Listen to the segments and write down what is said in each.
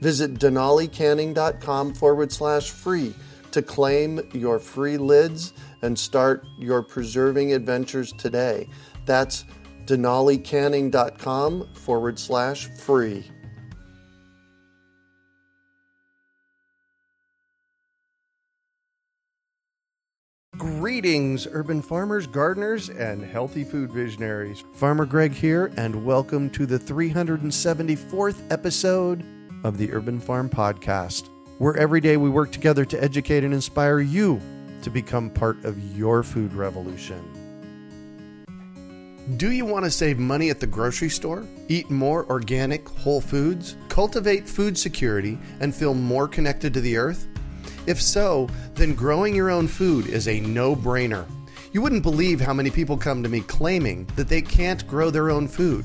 Visit denalicanning.com forward slash free to claim your free lids and start your preserving adventures today. That's denalicanning.com forward slash free. Greetings, urban farmers, gardeners, and healthy food visionaries. Farmer Greg here, and welcome to the 374th episode of the Urban Farm Podcast, where every day we work together to educate and inspire you to become part of your food revolution. Do you want to save money at the grocery store, eat more organic, whole foods, cultivate food security, and feel more connected to the earth? If so, then growing your own food is a no brainer. You wouldn't believe how many people come to me claiming that they can't grow their own food.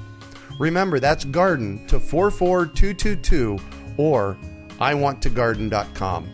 Remember, that's garden to 44222 or iwanttogarden.com.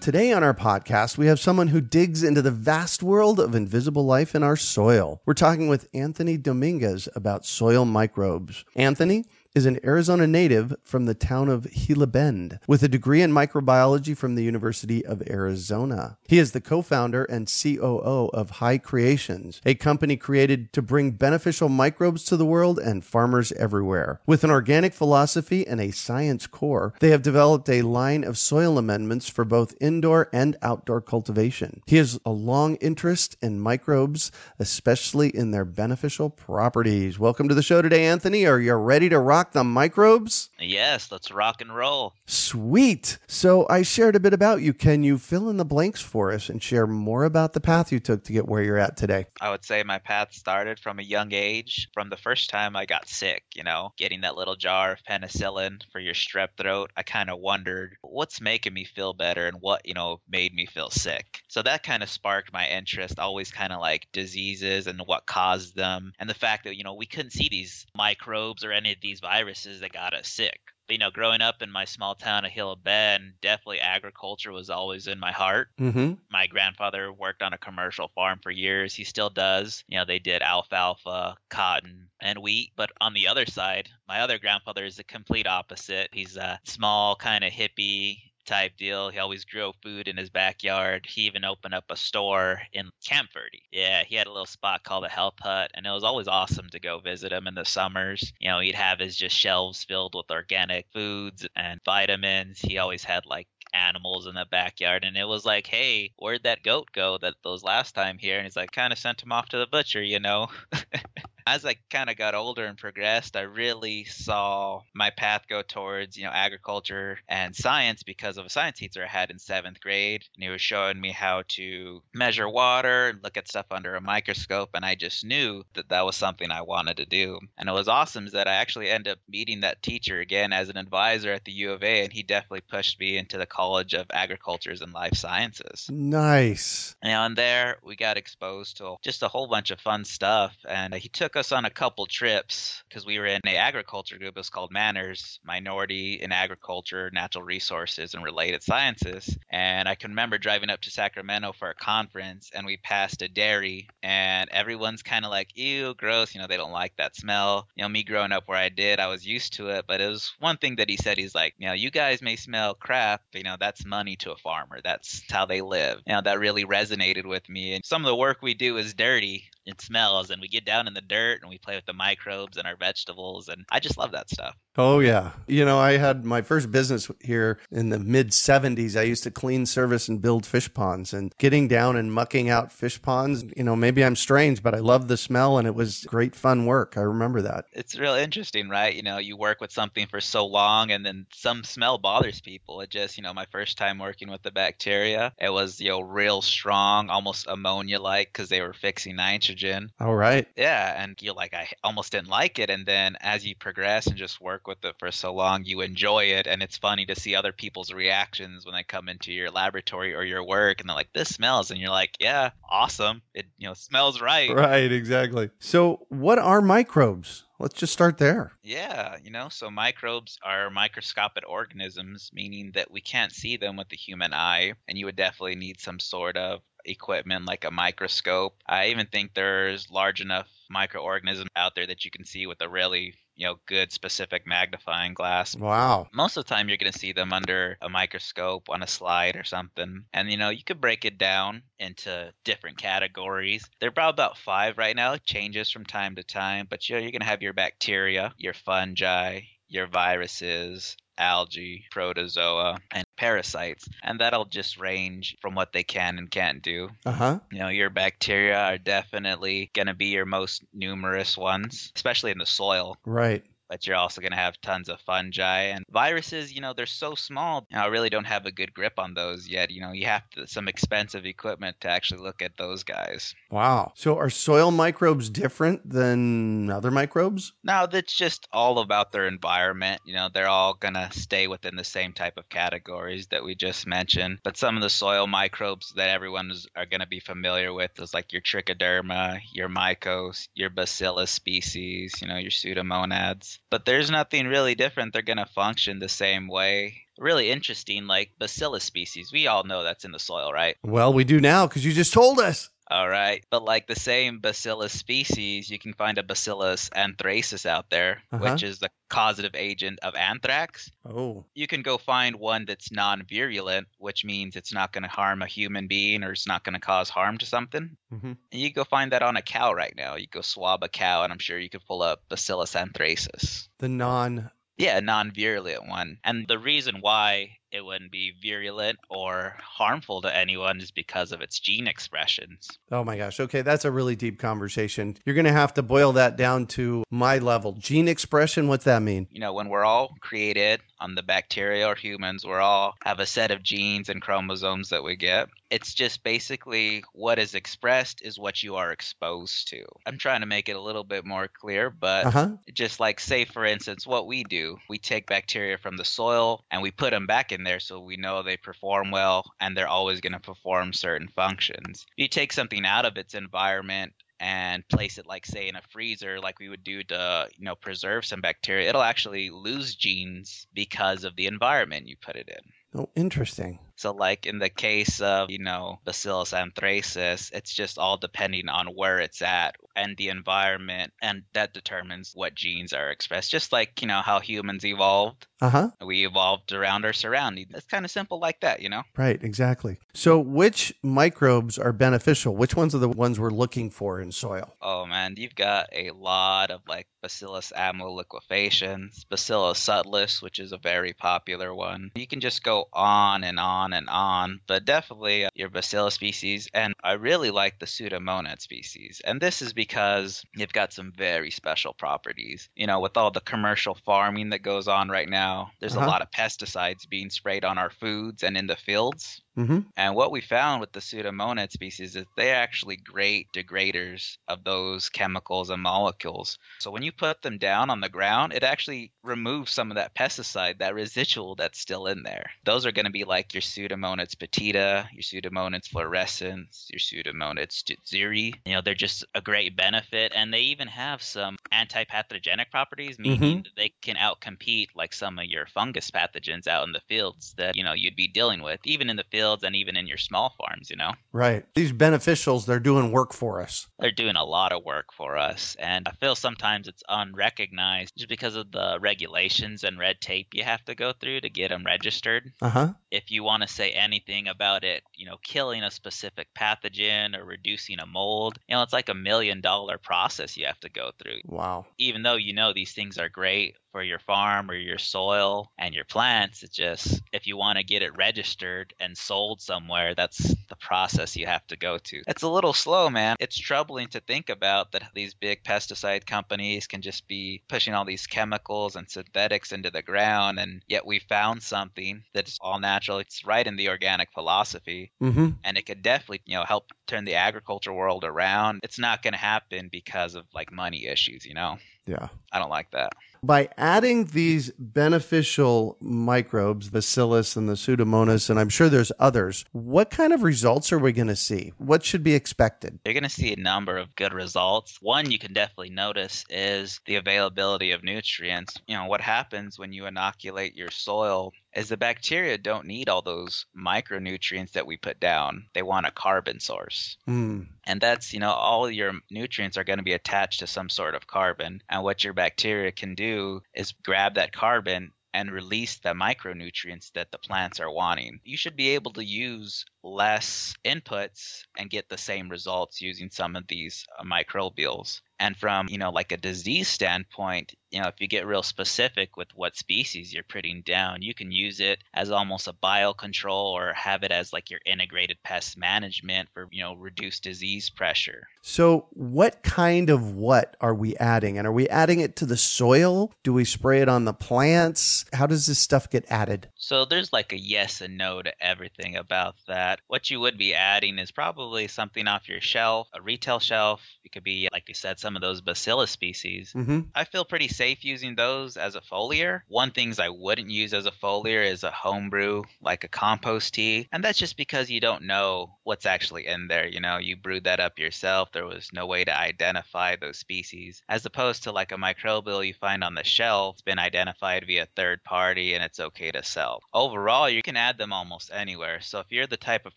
Today on our podcast, we have someone who digs into the vast world of invisible life in our soil. We're talking with Anthony Dominguez about soil microbes. Anthony is an Arizona native from the town of Gila Bend with a degree in microbiology from the University of Arizona. He is the co founder and COO of HiKreations, a company created to bring beneficial microbes to the world and farmers everywhere. With an organic philosophy and a science core, they have developed a line of soil amendments for both indoor and outdoor cultivation. He has a long interest in microbes, especially in their beneficial properties. Welcome to the show today, Anthony. Are you ready to rock? The microbes? Yes, let's rock and roll. Sweet. So I shared a bit about you. Can you fill in the blanks for us and share more about the path you took to get where you're at today? I would say my path started from a young age. From the first time I got sick, you know, getting that little jar of penicillin for your strep throat, I kind of wondered what's making me feel better and what, you know, made me feel sick. So that kind of sparked my interest, always kind of like diseases and what caused them and the fact that, you know, we couldn't see these microbes or any of these viruses that got us sick. But, you know, growing up in my small town of Gila Bend, definitely agriculture was always in my heart. Mm-hmm. My grandfather worked on a commercial farm for years. He still does. You know, they did alfalfa, cotton, and wheat. But on the other side, my other grandfather is the complete opposite. He's a small, kind of hippie, type deal. He always grew food in his backyard. He even opened up a store in Camp Verde. Yeah, he had a little spot called the Help Hut, and it was always awesome to go visit him in the summers. You know, he'd have his just shelves filled with organic foods and vitamins. He always had like animals in the backyard and it was like hey where'd that goat go that those last time here and he's like kind of sent him off to the butcher you know as I kind of got older and progressed, I really saw my path go towards, you know, agriculture and science because of a science teacher I had in seventh grade. And he was showing me how to measure water and look at stuff under a microscope. And I just knew that that was something I wanted to do. And it was awesome is that I actually ended up meeting that teacher again as an advisor at the U of A. And he definitely pushed me into the College of Agricultures and Life Sciences. Nice. And there we got exposed to just a whole bunch of fun stuff. And he took us on a couple trips because we were in a agriculture group. It was called MANRRS, Minority in Agriculture, Natural Resources, and Related Sciences. And I can remember driving up to Sacramento for a conference, and we passed a dairy, and everyone's kind of like, "Ew, gross." You know, they don't like that smell. You know, me growing up where I did, I was used to it. But it was one thing that he said. He's like, "You know, you guys may smell crap, but, you know, that's money to a farmer. That's how they live." You know, that really resonated with me. And some of the work we do is dirty it smells and we get down in the dirt and we play with the microbes and our vegetables and i just love that stuff. Oh yeah. You know i had my first business here in the mid 70s i used to clean service and build fish ponds and getting down and mucking out fish ponds you know maybe i'm strange but i love the smell and it was great fun work. I remember that. It's real interesting right? You know you work with something for so long and then some smell bothers people. It just you know my first time working with the bacteria it was you know real strong almost ammonia like because they were fixing nitrogen oxygen. All right. Yeah, and you're like I almost didn't like it, and then as you progress and just work with it for so long, you enjoy it, and it's funny to see other people's reactions when they come into your laboratory or your work, and they're like, "This smells," and you're like, "Yeah, awesome. It you know smells right." Right. Exactly. So, what are microbes? Let's just start there. Yeah, you know, so microbes are microscopic organisms, meaning that we can't see them with the human eye, and you would definitely need some sort of equipment like a microscope. I even think there's large enough microorganisms out there that you can see with a really you know good specific magnifying glass. Wow. Most of the time you're going to see them under a microscope on a slide or something. And you know you could break it down into different categories. They're probably about five right now. It changes from time to time but you know you're going to have your bacteria your fungi your viruses algae, protozoa, and parasites. And that'll just range from what they can and can't do. Uh huh. You know, your bacteria are definitely going to be your most numerous ones, especially in the soil. Right but you're also going to have tons of fungi and viruses you know they're so small. I really don't have a good grip on those yet you know you have to, some expensive equipment to actually look at those guys. Wow. So are soil microbes different than other microbes? No that's just all about their environment you know they're all going to stay within the same type of categories that we just mentioned. But some of the soil microbes that everyone is, are going to be familiar with is like your trichoderma your mycos your bacillus species you know your pseudomonads but there's nothing really different. They're going to function the same way. Really interesting, like bacillus species. We all know that's in the soil, right? Well, we do now because you just told us. All right. But like the same bacillus species, you can find a bacillus anthracis out there, uh-huh. which is the causative agent of anthrax. Oh. You can go find one that's non virulent, which means it's not going to harm a human being or it's not going to cause harm to something. Mm-hmm. And you go find that on a cow right now. You go swab a cow, and I'm sure you could pull up bacillus anthracis. The non yeah, non virulent one. And the reason why it wouldn't be virulent or harmful to anyone is because of its gene expressions. Oh my gosh. Okay, that's a really deep conversation. You're going to have to boil that down to my level. Gene expression, what's that mean? You know, when we're all created on the bacteria or humans, we're all have a set of genes and chromosomes that we get. It's just basically what is expressed is what you are exposed to. I'm trying to make it a little bit more clear, but uh-huh. just like say for instance what we do, we take bacteria from the soil and we put them back in in there so we know they perform well and they're always going to perform certain functions. If you take something out of its environment and place it like say in a freezer like we would do to you know preserve some bacteria it'll actually lose genes because of the environment you put it in oh interesting so, like in the case of, you know, Bacillus anthracis, it's just all depending on where it's at and the environment, and that determines what genes are expressed. Just like, you know, how humans evolved. Uh huh. We evolved around our surroundings. It's kind of simple like that, you know? Right, exactly. So, which microbes are beneficial? Which ones are the ones we're looking for in soil? Oh, man, you've got a lot of like Bacillus amyloliquefaciens, Bacillus subtilis, which is a very popular one. You can just go on and on on and on, but definitely uh, your Bacillus species and I really like the Pseudomonad species. And this is because you've got some very special properties. You know, with all the commercial farming that goes on right now, there's Uh-huh. a lot of pesticides being sprayed on our foods and in the fields. Mm-hmm. And what we found with the Pseudomonad species is they're actually great degraders of those chemicals and molecules. So when you put them down on the ground, it actually removes some of that pesticide, that residual that's still in there. Those are going to be like your Pseudomonads putida, your Pseudomonads fluorescens, your Pseudomonads stutzeri. You know, they're just a great benefit. And they even have some anti-pathogenic properties, meaning that they can outcompete like some of your fungus pathogens out in the fields that, you know, you'd be dealing with, even in the fields and even in your small farms, you know? Right. These beneficials, they're doing work for us. They're doing a lot of work for us. And I feel sometimes it's unrecognized just because of the regulations and red tape you have to go through to get them registered. Uh huh. If you want to say anything about it, you know, killing a specific pathogen or reducing a mold, you know, it's like a million dollar process you have to go through. Wow. Even though you know these things are great for your farm or your soil and your plants, it's just if you want to get it registered and sold somewhere, that's the process you have to go to. It's a little slow, man. It's troubling to think about that these big pesticide companies can just be pushing all these chemicals and synthetics into the ground, and yet we found something that's all natural. It's right in the organic philosophy, Mm-hmm. and it could definitely, you know, help turn the agriculture world around. It's not going to happen because of like money issues, you know. Yeah. I don't like that. By adding these beneficial microbes, Bacillus and the Pseudomonas, and I'm sure there's others, what kind of results are we going to see? What should be expected? You're going to see a number of good results. One you can definitely notice is the availability of nutrients. You know, what happens when you inoculate your soil is the bacteria don't need all those micronutrients that we put down. They want a carbon source. Mm. And that's, you know, all your nutrients are going to be attached to some sort of carbon. And what your bacteria can do is grab that carbon and release the micronutrients that the plants are wanting. You should be able to use less inputs and get the same results using some of these uh, microbials. And from, you know, like a disease standpoint, you know, if you get real specific with what species you're putting down, you can use it as almost a biocontrol or have it as like your integrated pest management for, you know, reduced disease pressure. So, what kind of what are we adding? And are we adding it to the soil? Do we spray it on the plants? How does this stuff get added? So there's like a yes and no to everything about that. What you would be adding is probably something off your shelf, a retail shelf. It could be, like you said, some of those bacillus species. Mm-hmm. I feel pretty safe using those as a foliar. One things I wouldn't use as a foliar is a homebrew, like a compost tea. And that's just because you don't know what's actually in there. You know, you brewed that up yourself. There was no way to identify those species. As opposed to like a microbial you find on the shelf, it's been identified via third party and it's okay to sell. Overall, you can add them almost anywhere. So if you're the type of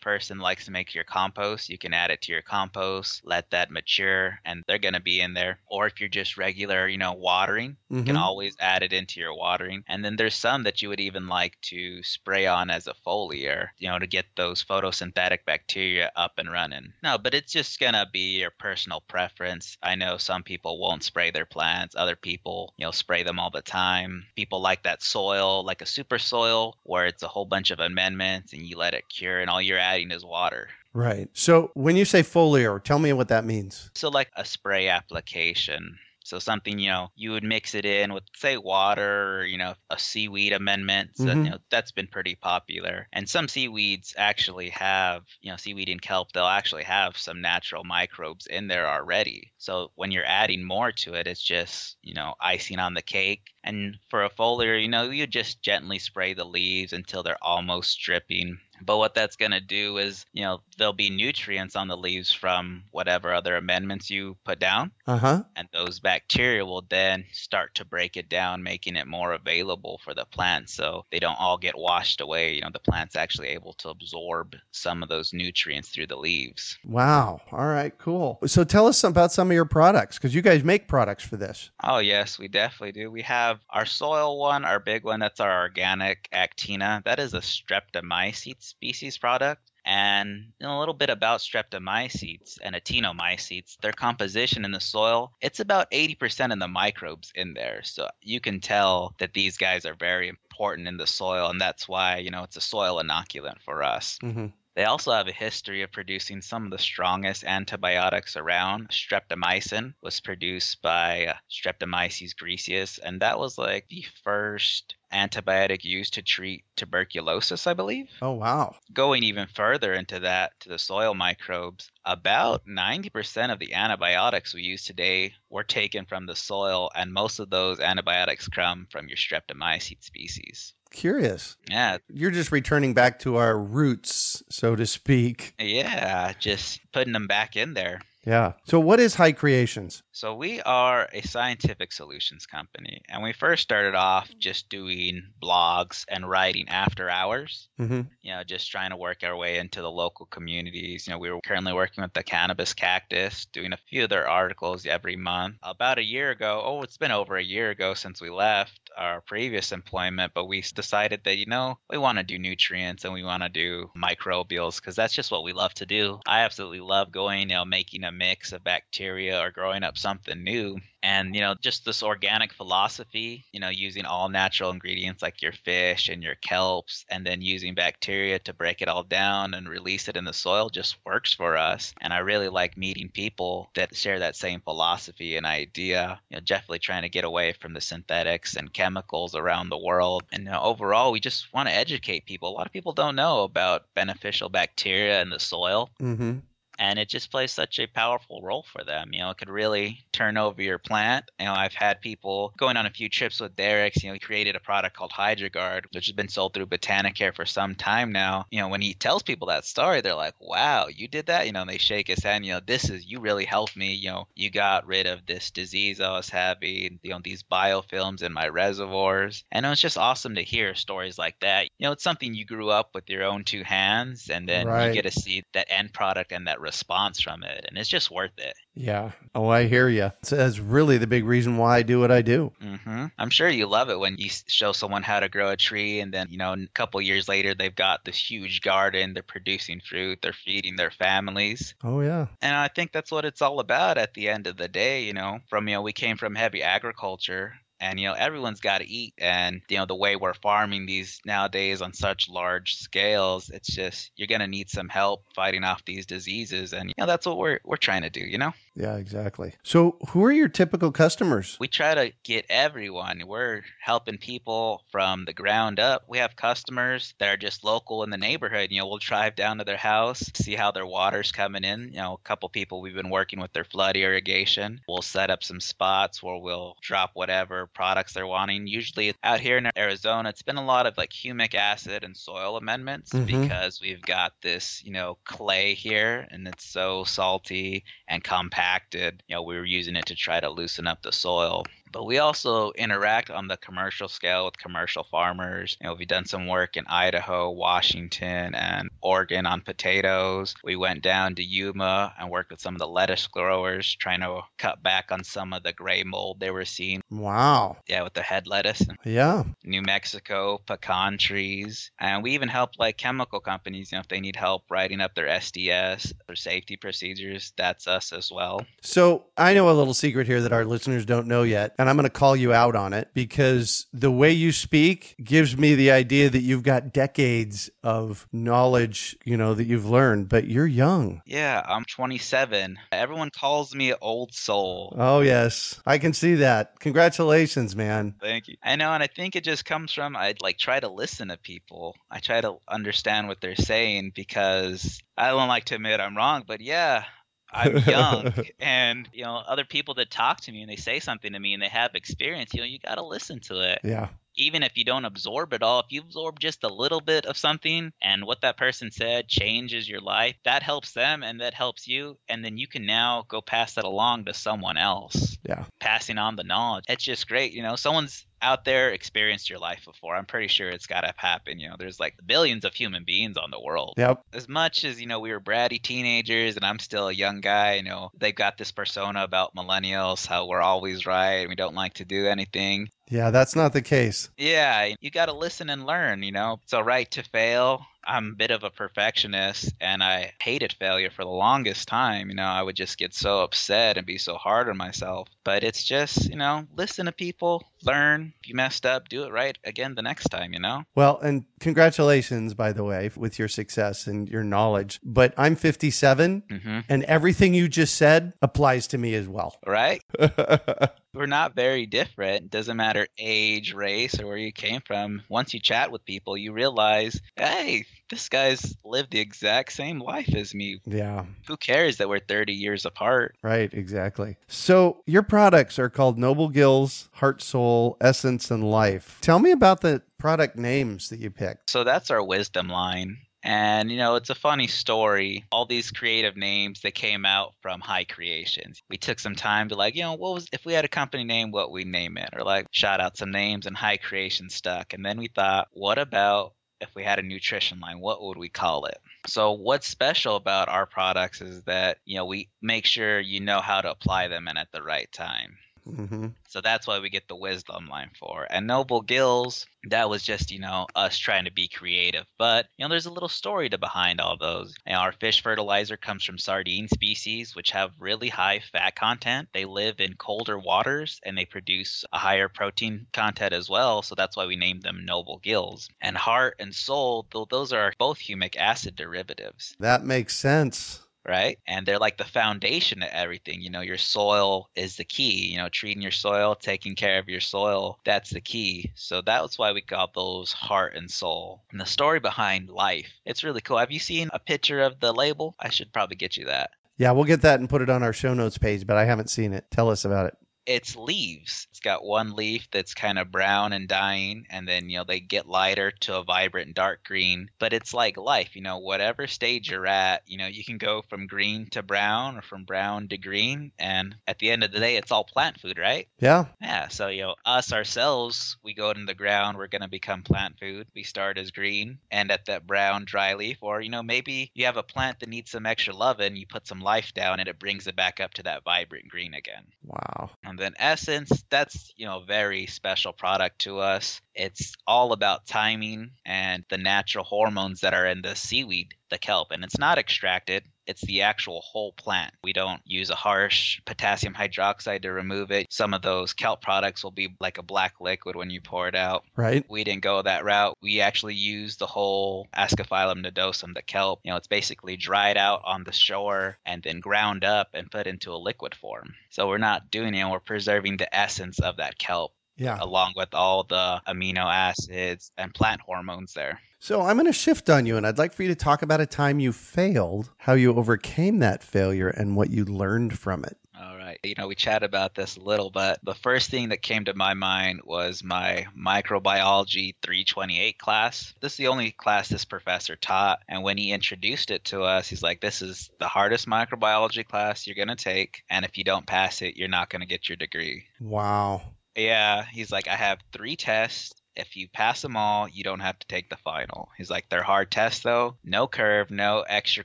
person likes to make your compost, you can add it to your compost, let that mature, and they're going to be in there. Or if you're just regular, you know, watering, you can Mhm. always add it into your watering. And then there's some that you would even like to spray on as a foliar, you know, to get those photosynthetic bacteria up and running. No, but it's just going to be your personal preference. I know some people won't spray their plants, other people, you know, spray them all the time. People like that soil, like a super soil, where it's a whole bunch of amendments and you let it cure and all you're adding is water. Right. So, when you say foliar, tell me what that means. So like a spray application. So something, you know, you would mix it in with say water or, you know, a seaweed amendment. So, Mhm. you know, that's been pretty popular. And some seaweeds actually have, you know, seaweed and kelp, they'll actually have some natural microbes in there already. So when you're adding more to it, it's just, you know, icing on the cake. And for a foliar, you know, you just gently spray the leaves until they're almost dripping. But what that's going to do is, you know, there'll be nutrients on the leaves from whatever other amendments you put down. Uh huh. And those bacteria will then start to break it down, making it more available for the plants. So they don't all get washed away. You know, the plant's actually able to absorb some of those nutrients through the leaves. Wow. All right. Cool. So, tell us about some of your products because you guys make products for this. Oh, yes, we definitely do. We have our soil one, our big one. That's our organic Actina. That is a streptomycete species product. And a little bit about streptomycetes and actinomycetes. Their composition in the soil, it's about 80% of the microbes in there. So you can tell that these guys are very important in the soil, and that's why, you know, it's a soil inoculant for us. Mm-hmm. They also have a history of producing some of the strongest antibiotics around. Streptomycin was produced by uh, Streptomyces griseus, and that was like the first antibiotic used to treat tuberculosis, I believe. Oh, wow. Going even further into that, to the soil microbes, about 90% of the antibiotics we use today were taken from the soil, and most of those antibiotics come from your Streptomyces species. Curious. Yeah. You're just returning back to our roots, so to speak. Yeah, just putting them back in there. Yeah. So, what is HiKreations? So, we are a scientific solutions company, and we first started off just doing blogs and writing after hours. Mm-hmm. You know, just trying to work our way into the local communities. You know, we were currently working with the Cannabis Cactus, doing a few of their articles every month. About a year ago, oh, it's been over a year ago since we left our previous employment, but we decided that, you know, we want to do nutrients and we want to do microbials because that's just what we love to do. I absolutely love going, you know, making a mix of bacteria or growing up something new and you know just this organic philosophy you know using all natural ingredients like your fish and your kelps and then using bacteria to break it all down and release it in the soil just works for us. And i really like meeting people that share that same philosophy and idea you know definitely trying to get away from the synthetics and chemicals around the world. And you know, overall we just want to educate people. A lot of people don't know about beneficial bacteria in the soil. Mm-hmm. And it just plays such a powerful role for them. You know, it could really turn over your plant. You know, I've had people going on a few trips with Derek's. You know, he created a product called HydroGuard, which has been sold through Botanicare for some time now. You know, when he tells people that story, they're like, "Wow, you did that!" You know, and they shake his hand. You know, this is you really helped me. You know, you got rid of this disease I was having. You know, these biofilms in my reservoirs, and it was just awesome to hear stories like that. You know, it's something you grew up with your own two hands, and then Right. you get to see that end product and that response from it, and it's just worth it. Yeah. Oh, I hear you. That's really the big reason why I do what I do. mm-hmm. I'm sure you love it when you show someone how to grow a tree, and then you know, a couple years later, they've got this huge garden. They're producing fruit. They're feeding their families, Oh, yeah. and I think that's what it's all about. At the end of the day, you know, from you know, we came from heavy agriculture. And you know everyone's got to eat, and you know the way we're farming these nowadays on such large scales, it's just you're gonna need some help fighting off these diseases, and you know that's what we're we're trying to do. You know, Yeah, exactly. So, who are your typical customers? we try to get everyone. We're helping people from the ground up. We have customers that are just local in the neighborhood. You know, we'll drive down to their house, see how their water's coming in. You know, a couple people we've been working with their flood irrigation. We'll set up some spots where we'll drop whatever products they're wanting. Usually out here in Arizona, it's been a lot of like humic acid and soil amendments Mhm. because we've got this, you know, clay here and it's so salty and compacted. You know, we were using it to try to loosen up the soil. But we also interact on the commercial scale with commercial farmers. You know, we've done some work in Idaho, Washington, and Oregon on potatoes. We went down to Yuma and worked with some of the lettuce growers, trying to cut back on some of the gray mold they were seeing. Wow. Yeah, with the head lettuce. Yeah. New Mexico, pecan trees, and we even help like chemical companies. You know, if they need help writing up their SDS, their safety procedures, that's us as well. So, I know a little secret here that our listeners don't know yet, and I'm going to call you out on it because the way you speak gives me the idea that you've got decades of knowledge, you know, that you've learned, but you're young. Yeah, I'm 27. Everyone calls me old soul. Oh, yes. I can see that. Congratulations, man. Thank you. I know, and I think it just comes from I like try to listen to people. I try to understand what they're saying because I don't like to admit I'm wrong, but yeah, I'm young, and you know, other people that talk to me and they say something to me and they have experience. You know, you got to listen to it. Yeah. Even if you don't absorb it all, if you absorb just a little bit of something and what that person said changes your life, that helps them and that helps you. And then you can now go pass that along to someone else, Yeah. passing on the knowledge. It's just great. You know, someone's out there experienced your life before. I'm pretty sure it's got to happen. You know, there's like billions of human beings on the world. Yep. As much as, you know, we were bratty teenagers and I'm still a young guy, you know, they've got this persona about millennials, how we're always right and we don't like to do anything. Yeah, that's not the case. Yeah, you got to listen and learn, you know. It's all right to fail. I'm a bit of a perfectionist and I hated failure for the longest time. You know, I would just get so upset and be so hard on myself. But it's just, you know, listen to people, learn. If you messed up, do it right again the next time, you know? Well, and congratulations, by the way, with your success and your knowledge. But I'm 57, hmm and everything you just said applies to me as well. Right? We're not very different. Doesn't matter age, race, or where you came from. Once you chat with people, you realize, hey, this guy's lived the exact same life as me. yeah, Who cares that we're 30 years apart? right, exactly. So your products are called Noble Gills, Heart, Soul, Essence, and Life. Tell me about the product names that you picked. So that's our wisdom line. And you know, it's a funny story. All these creative names that came out from HiKreations. We took some time to like, you know, what was if we had a company name, what we name it, or like shout out some names, and HiKreation stuck. And then we thought, what about if we had a nutrition line, what would we call it? So what's special about our products is that you know we make sure you know how to apply them and at the right time. Hmm So that's why we get the wisdom line for. And Noble Gills, that was just, you know, us trying to be creative. But, you know, there's a little story to behind all those. And our fish fertilizer comes from sardine species, which have really high fat content. They live in colder waters and they produce a higher protein content as well. So that's why we named them Noble Gills. And heart and soul, those are both humic acid derivatives That makes sense. Right? And they're like the foundation of everything. You know, your soil is the key. You know, treating your soil, taking care of your soil, that's the key. So that's why we call those heart and soul. And the story behind life, it's really cool. Have you seen a picture of the label? I should probably get you that. Yeah, we'll get that and put it on our show notes page, but I haven't seen it. Tell us about it. It's leaves. It's got one leaf that's kind of brown and dying, and then you know they get lighter to a vibrant dark green. But it's like life, you know, whatever stage you're at, you know, you can go from green to brown or from brown to green, and at the end of the day, it's all plant food, right? Yeah. Yeah. So you know, us ourselves, we go into the ground, we're gonna become plant food. We start as green, and at that brown dry leaf, or you know, maybe you have a plant that needs some extra love and you put some life down, and it brings it back up to that vibrant green again. Wow. And then Essence, that's, you know, very special product to us. It's all about timing and the natural hormones that are in the seaweed, the kelp. And it's not extracted, it's the actual whole plant. We don't use a harsh potassium hydroxide to remove it. Some of those kelp products will be like a black liquid when you pour it out. Right. We didn't go that route. We actually used the whole Ascophyllum nodosum, the kelp. You know, it's basically dried out on the shore and then ground up and put into a liquid form. So we're not doing it, we're preserving the essence of that kelp Yeah. along with all the amino acids and plant hormones there. So I'm going to shift on you, and I'd like for you to talk about a time you failed, how you overcame that failure, and what you learned from it. All right. You know, we chat about this a little, but the first thing that came to my mind was my microbiology 328 class. This is the only class this professor taught. And when he introduced it to us, he's like, This is the hardest microbiology class you're going to take. And if you don't pass it, you're not going to get your degree. Wow. Yeah. He's like, I have three tests. If you pass them all, you don't have to take the final. He's like, they're hard tests though. No curve, no extra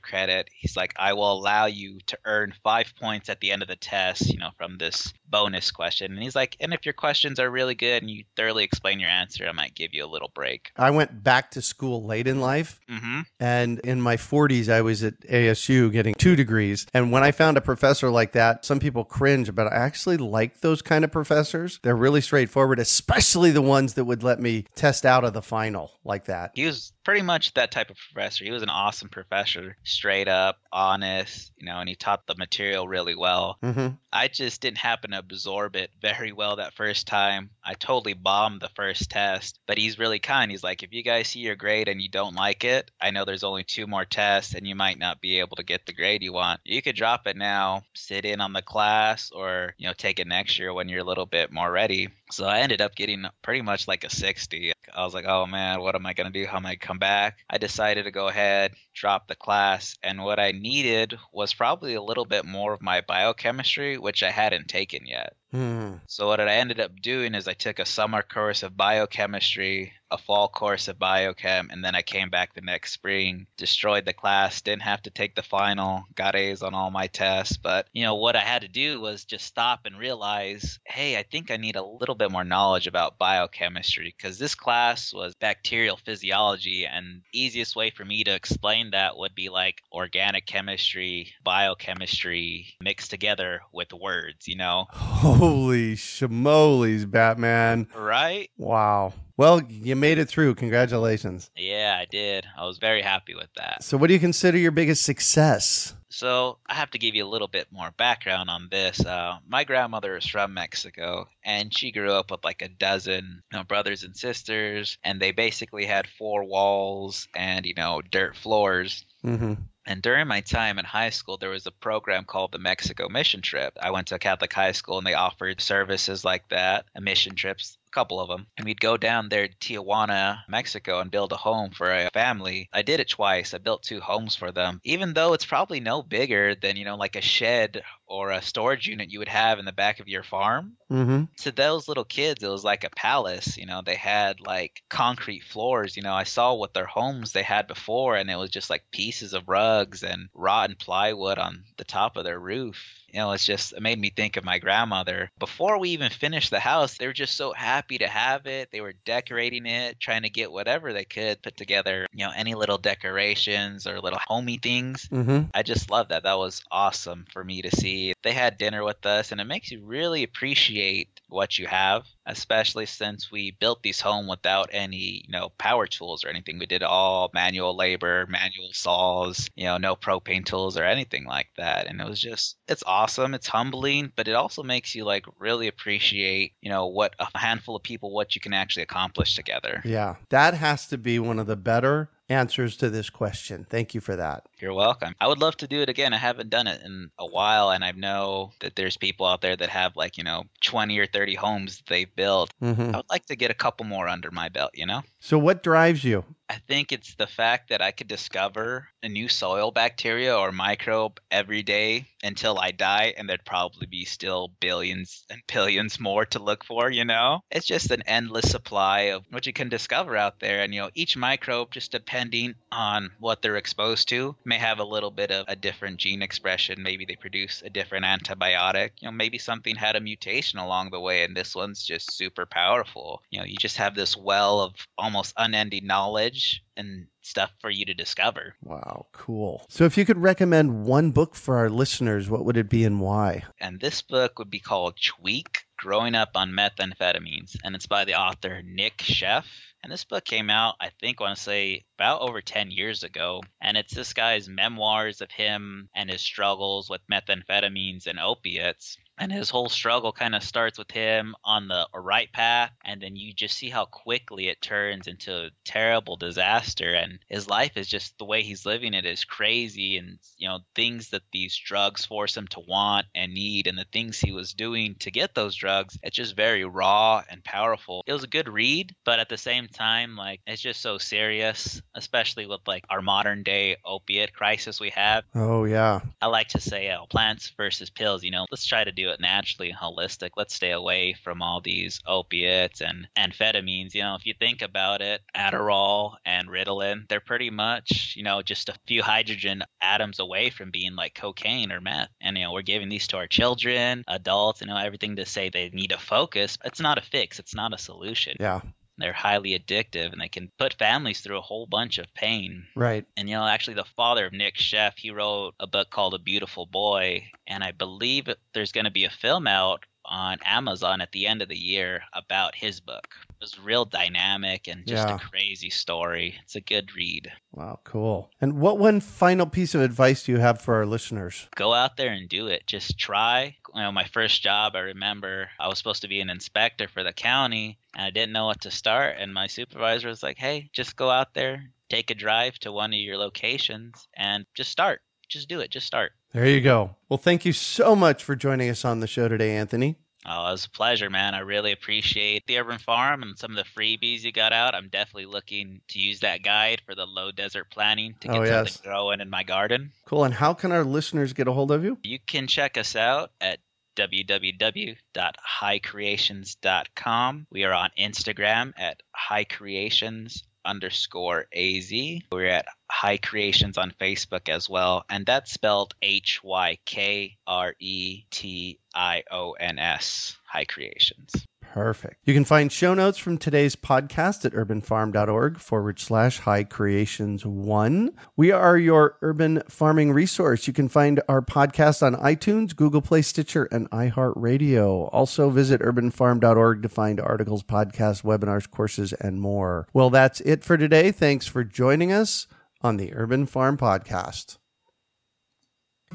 credit. He's like, I will allow you to earn five points at the end of the test, you know, from this bonus question. And he's like, and if your questions are really good and you thoroughly explain your answer, I might give you a little break. I went back to school late in life, Mm-hmm. and in my 40s, I was at ASU getting two degrees. And when I found a professor like that, some people cringe, but I actually like those kind of professors. They're really straightforward, especially the ones that would let me test out of the final like that. He was pretty much that type of professor. He was an awesome professor, straight up, honest, you know, and he taught the material really well. hmm I just didn't happen to absorb it very well that first time. I totally bombed the first test, but he's really kind. He's like, if you guys see your grade and you don't like it, I know there's only two more tests and you might not be able to get the grade you want. You could drop it now, sit in on the class, or, you know, take it next year when you're a little bit more ready. So I ended up getting pretty much like a 60. I was like, oh man, what am I going to do? How am I going to come back? I decided to go ahead, drop the class, and what I needed was probably a little bit more of my biochemistry, which I hadn't taken yet. Hmm. So what I ended up doing is I took a summer course of biochemistry, a fall course of biochem, and then I came back the next spring, destroyed the class, didn't have to take the final, got A's on all my tests. But, you know, what I had to do was just stop and realize, hey, I think I need a little bit more knowledge about biochemistry because this class was bacterial physiology and easiest way for me to explain that would be like organic chemistry, biochemistry mixed together with words, you know? Oh, Holy schmolies, Batman. Right? Wow. Well, you made it through. Congratulations. Yeah, I did. I was very happy with that. So, what do you consider your biggest success? So, I have to give you a little bit more background on this. Uh, my grandmother is from Mexico, and she grew up with like a dozen you know, brothers and sisters, and they basically had four walls and, you know, dirt floors. Mm-hmm. And during my time in high school, there was a program called the Mexico Mission Trip. I went to a Catholic high school and they offered services like that, mission trips, a couple of them. And we'd go down there to Tijuana, Mexico, and build a home for a family. I did it twice. I built two homes for them, even though it's probably no bigger than, you know, like a shed or a storage unit you would have in the back of your farm. Mm-hmm. To those little kids, it was like a palace. You know, they had like concrete floors. You know, I saw what their homes they had before, and it was just like pieces of rugs and rotten plywood on the top of their roof. You know, it's just it made me think of my grandmother. Before we even finished the house, they were just so happy to have it. They were decorating it, trying to get whatever they could put together, you know, any little decorations or little homey things. Mm-hmm. I just love that. That was awesome for me to see. They had dinner with us, and it makes you really appreciate what you have, especially since we built these home without any, you know, power tools or anything. We did all manual labor, manual saws, you know, no propane tools or anything like that. And it was just, it's awesome. It's humbling, but it also makes you like really appreciate, you know, what a handful of people, what you can actually accomplish together. Yeah. That has to be one of the better answers to this question. Thank you for that. You're welcome. I would love to do it again. I haven't done it in a while, and I know that there's people out there that have like, you know, 20 or 30 homes they've built. Mm-hmm. I would like to get a couple more under my belt, you know? So, what drives you? I think it's the fact that I could discover a new soil bacteria or microbe every day until I die, and there'd probably be still billions and billions more to look for, you know? It's just an endless supply of what you can discover out there. And, you know, each microbe, just depending on what they're exposed to, may have a little bit of a different gene expression. Maybe they produce a different antibiotic. You know, maybe something had a mutation along the way, and this one's just super powerful. You know, you just have this well of almost unending knowledge and stuff for you to discover. Wow, cool. So, if you could recommend one book for our listeners, what would it be and why? And this book would be called Tweak Growing Up on Methamphetamines, and it's by the author Nic Sheff. And this book came out, I think, I want to say about over 10 years ago. And it's this guy's memoirs of him and his struggles with methamphetamines and opiates. And his whole struggle kind of starts with him on the right path, and then you just see how quickly it turns into a terrible disaster. And his life is just the way he's living it is crazy, and you know things that these drugs force him to want and need, and the things he was doing to get those drugs. It's just very raw and powerful. It was a good read, but at the same time, like it's just so serious, especially with like our modern day opiate crisis we have. Oh, yeah. I like to say, oh, plants versus pills. You know, let's try to do it naturally and holistic. Let's stay away from all these opiates and amphetamines. You know, if you think about it, Adderall and Ritalin, they're pretty much, you know, just a few hydrogen atoms away from being like cocaine or meth. And, you know, we're giving these to our children, adults, you know, everything to say they need a focus. It's not a fix, it's not a solution. Yeah. They're highly addictive and they can put families through a whole bunch of pain. Right. And you know, actually, the father of Nic Sheff, he wrote a book called A Beautiful Boy, and I believe there's going to be a film out on Amazon at the end of the year about his book. It was real dynamic and just Yeah. a crazy story. It's a good read. Wow, cool. And what one final piece of advice do you have for our listeners? Go out there and do it. Just try. You know, my first job, I remember I was supposed to be an inspector for the county, and I didn't know what to start. And my supervisor was like, "Hey, just go out there, take a drive to one of your locations, and just start. Just do it. Just start." There you go. Well, thank you so much for joining us on the show today, Anthony. Oh, it was a pleasure, man. I really appreciate the Urban Farm and some of the freebies you got out. I'm definitely looking to use that guide for the low desert planning to oh, get Oh, yes. something growing in my garden. Cool. And how can our listeners get a hold of you? You can check us out at www.hikreations.com. We are on Instagram at highcreations underscore az. We're at HiKreations on Facebook as well, and that's spelled H Y K R E T I O N S. HiKreations. Perfect. You can find show notes from today's podcast at urbanfarm.org forward slash hikreations one. We are your urban farming resource. You can find our podcast on iTunes, Google Play, Stitcher, and iHeartRadio. Also visit urbanfarm.org to find articles, podcasts, webinars, courses, and more. Well, that's it for today. Thanks for joining us on the Urban Farm Podcast.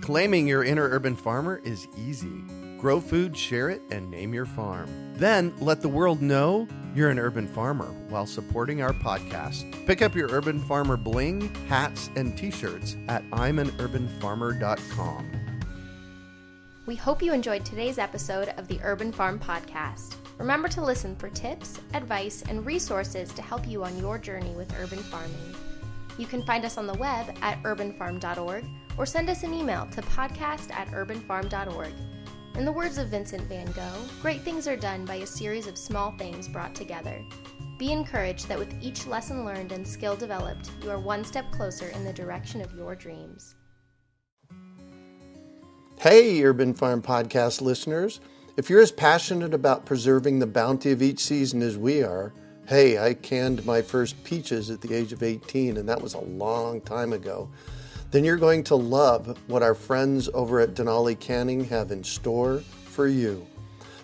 Claiming your inner urban farmer is easy. Grow food, share it, and name your farm. Then let the world know you're an urban farmer while supporting our podcast. Pick up your Urban Farmer bling, hats, and t shirts at I'mAnUrbanFarmer.com. We hope you enjoyed today's episode of the Urban Farm Podcast. Remember to listen for tips, advice, and resources to help you on your journey with urban farming. You can find us on the web at urbanfarm.org or send us an email to podcast at urbanfarm.org. In the words of Vincent van Gogh, great things are done by a series of small things brought together. Be encouraged that with each lesson learned and skill developed, you are one step closer in the direction of your dreams. Hey, Urban Farm Podcast listeners. If you're as passionate about preserving the bounty of each season as we are, hey, I canned my first peaches at the age of 18, and that was a long time ago then you're going to love what our friends over at Denali Canning have in store for you.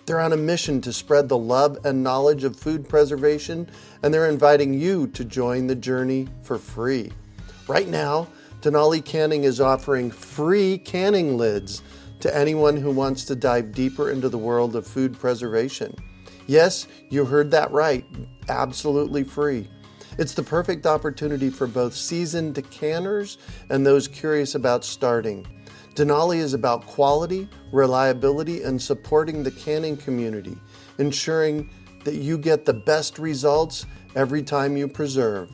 They're on a mission to spread the love and knowledge of food preservation, and they're inviting you to join the journey for free. Right now, Denali Canning is offering free canning lids to anyone who wants to dive deeper into the world of food preservation. Yes, you heard that right, absolutely free. It's the perfect opportunity for both seasoned decanters and those curious about starting. Denali is about quality, reliability, and supporting the canning community, ensuring that you get the best results every time you preserve.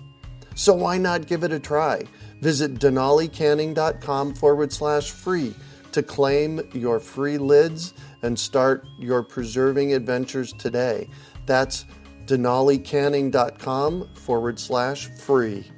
So why not give it a try? Visit denalicanning.com forward slash free to claim your free lids and start your preserving adventures today. That's denalicanning.com forward slash free.